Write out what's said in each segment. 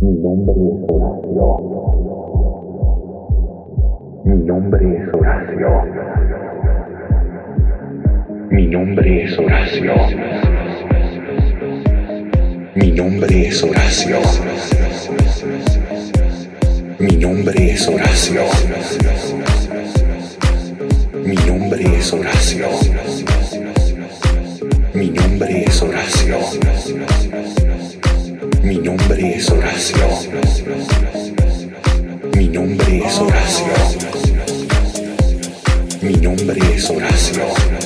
Mi nombre es Horacio. Mi nombre es Horacio. Mi nombre es Horacio. Mi nombre es Horacio. Mi nombre es Horacio. Mi nombre es Horacio. Mi nombre es Horacio. Mi nombre es Horacio. Mi nombre es Horacio. Mi nombre es Horacio.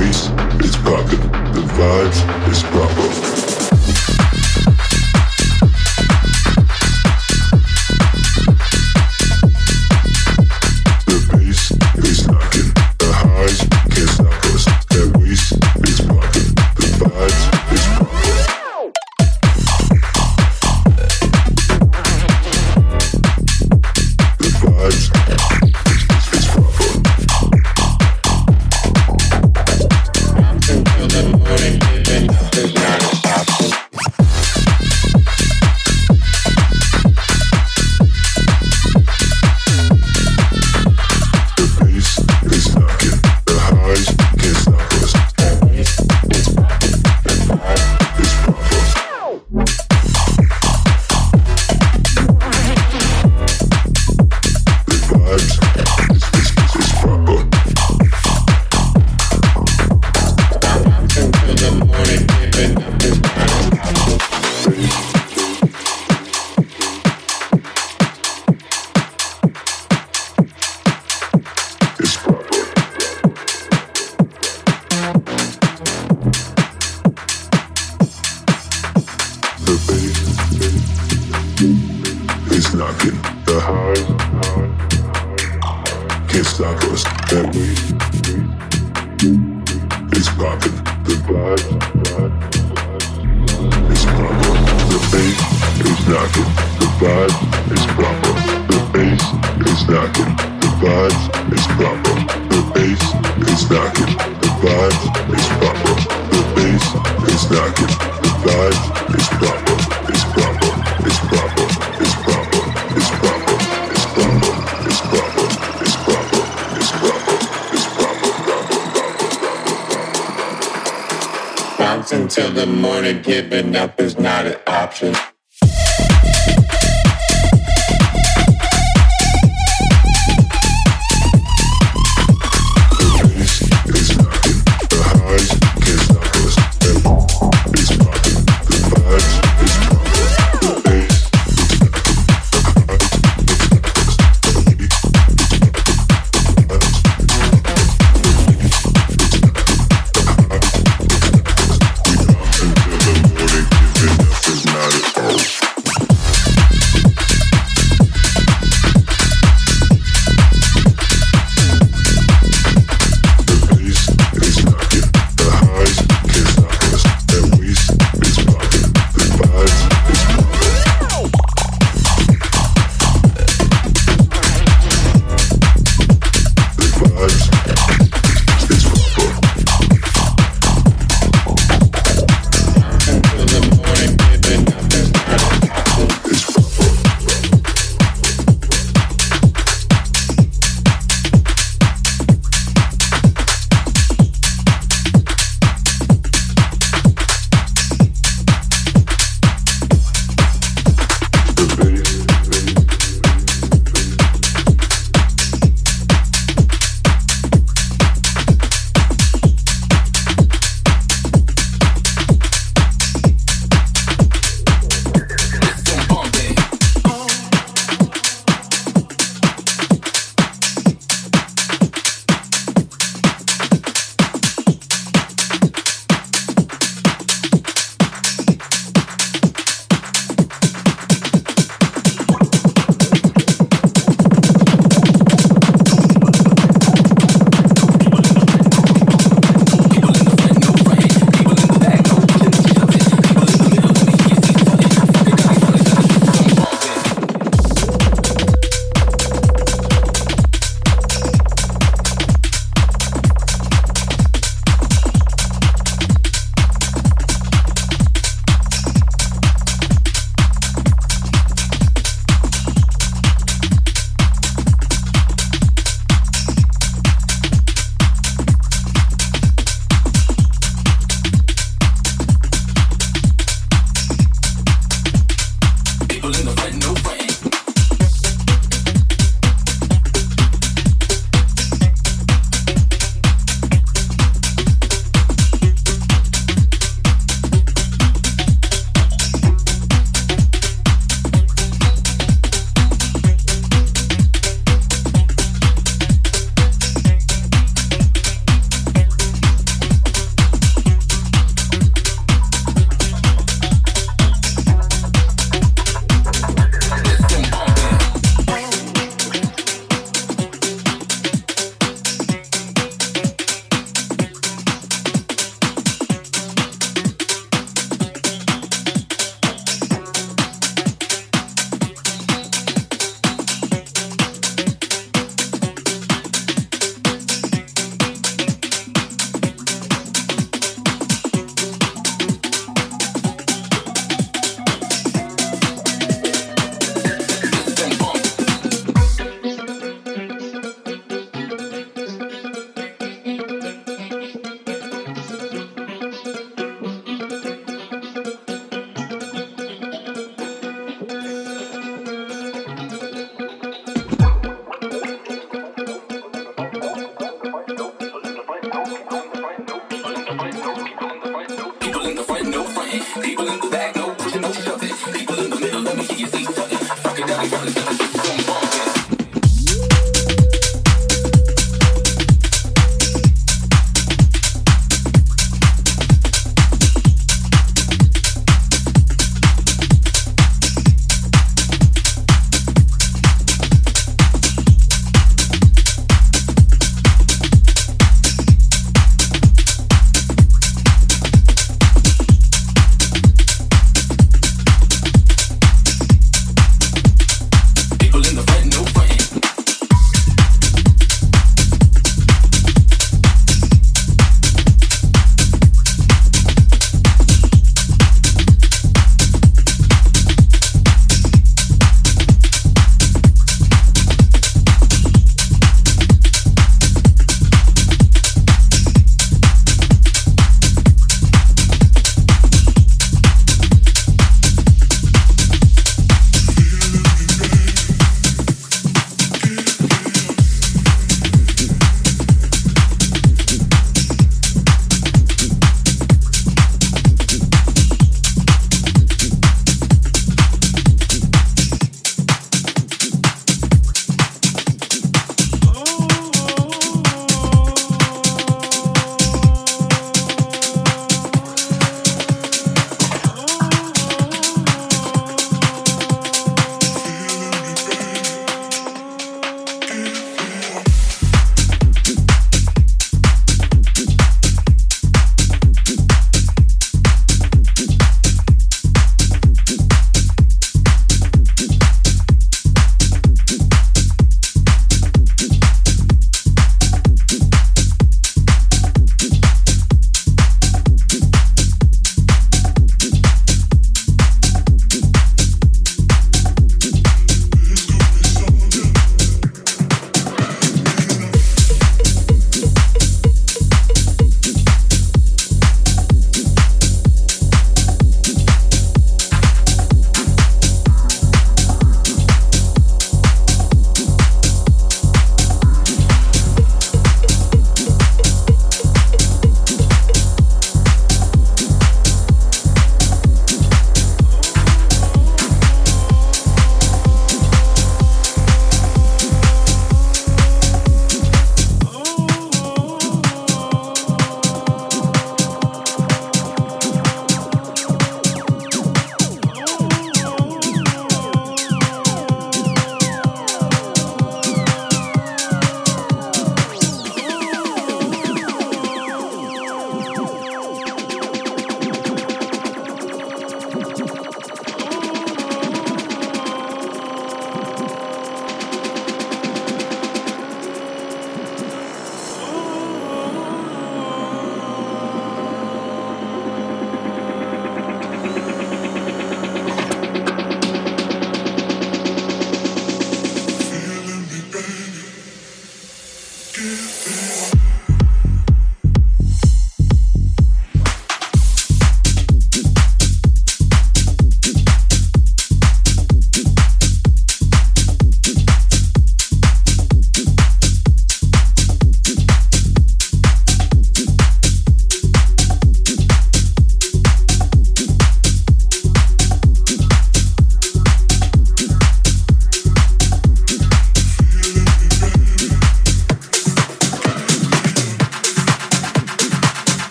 Waist is the vibes is proper. Giving up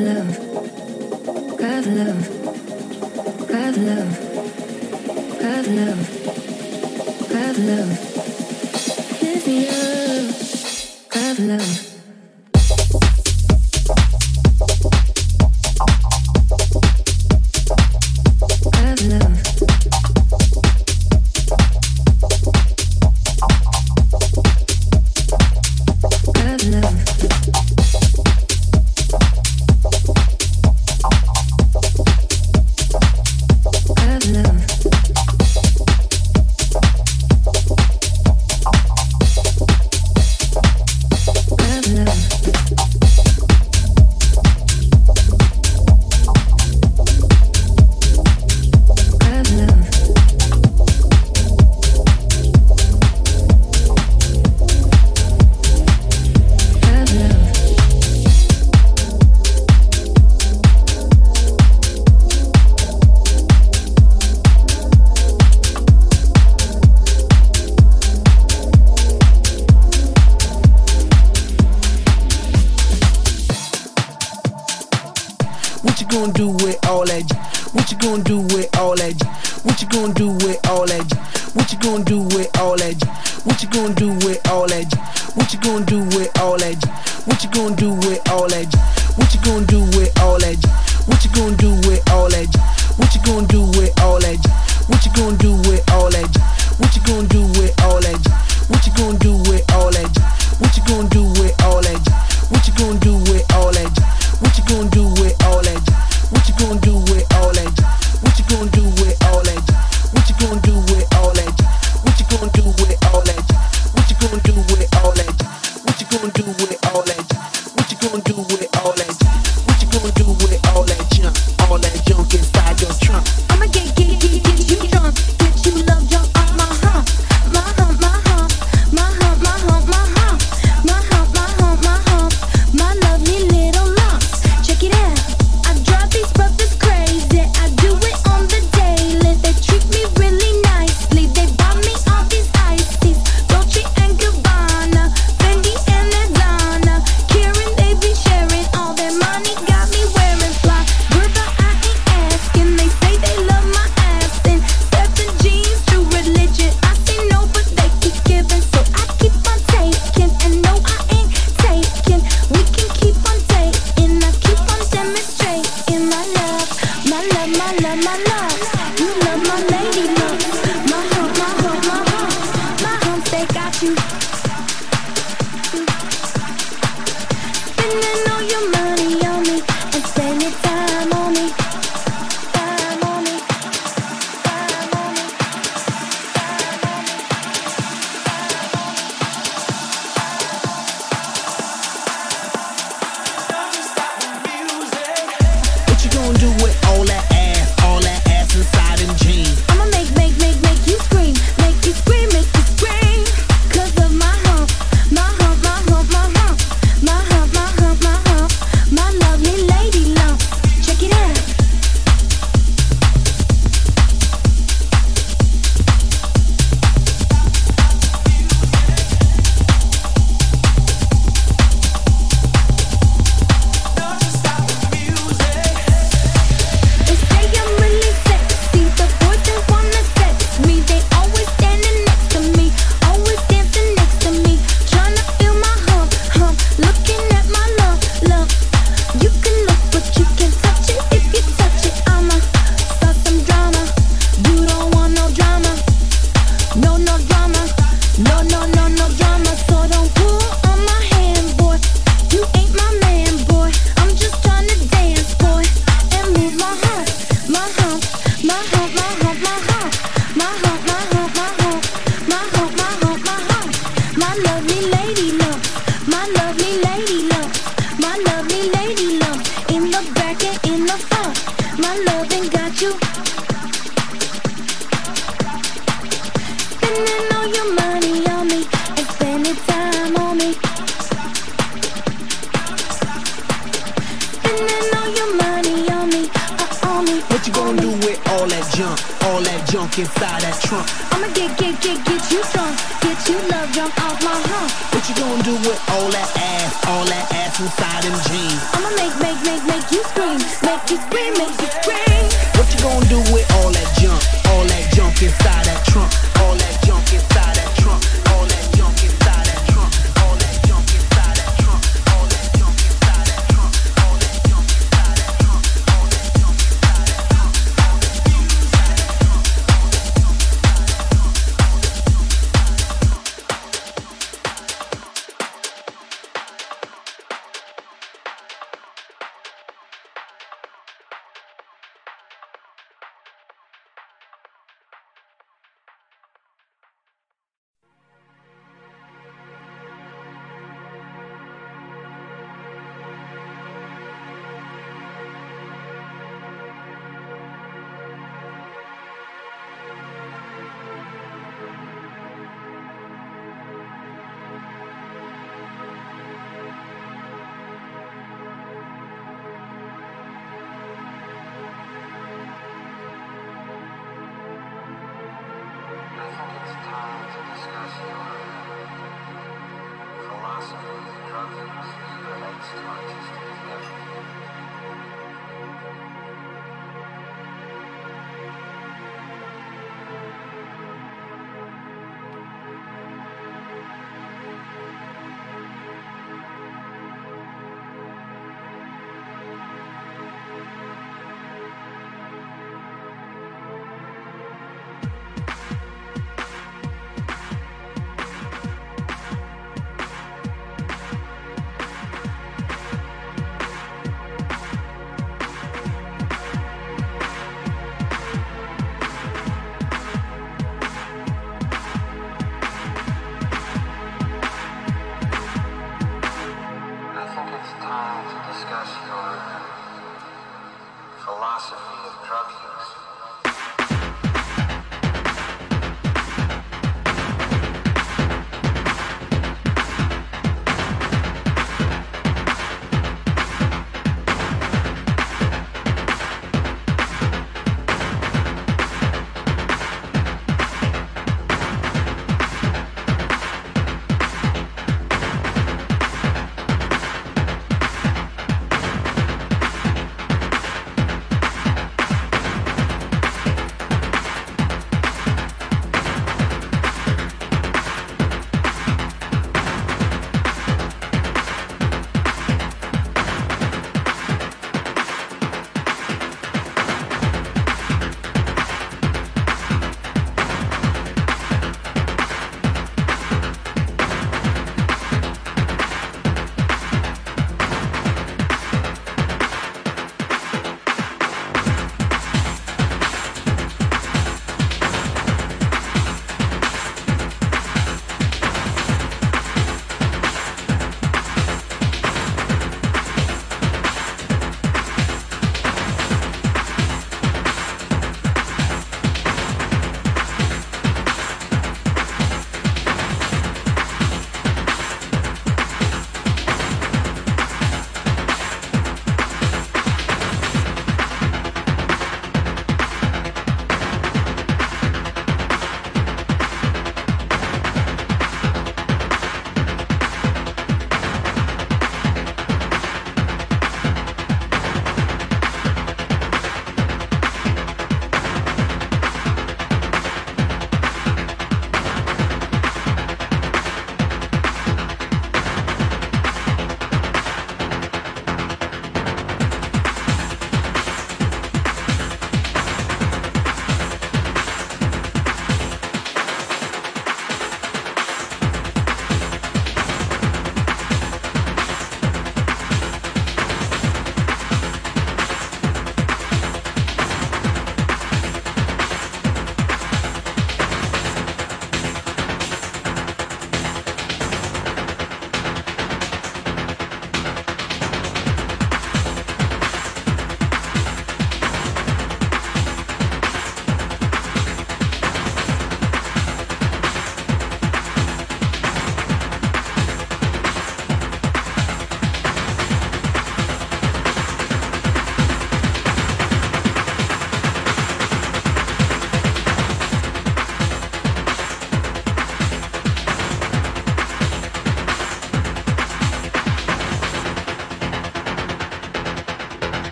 love.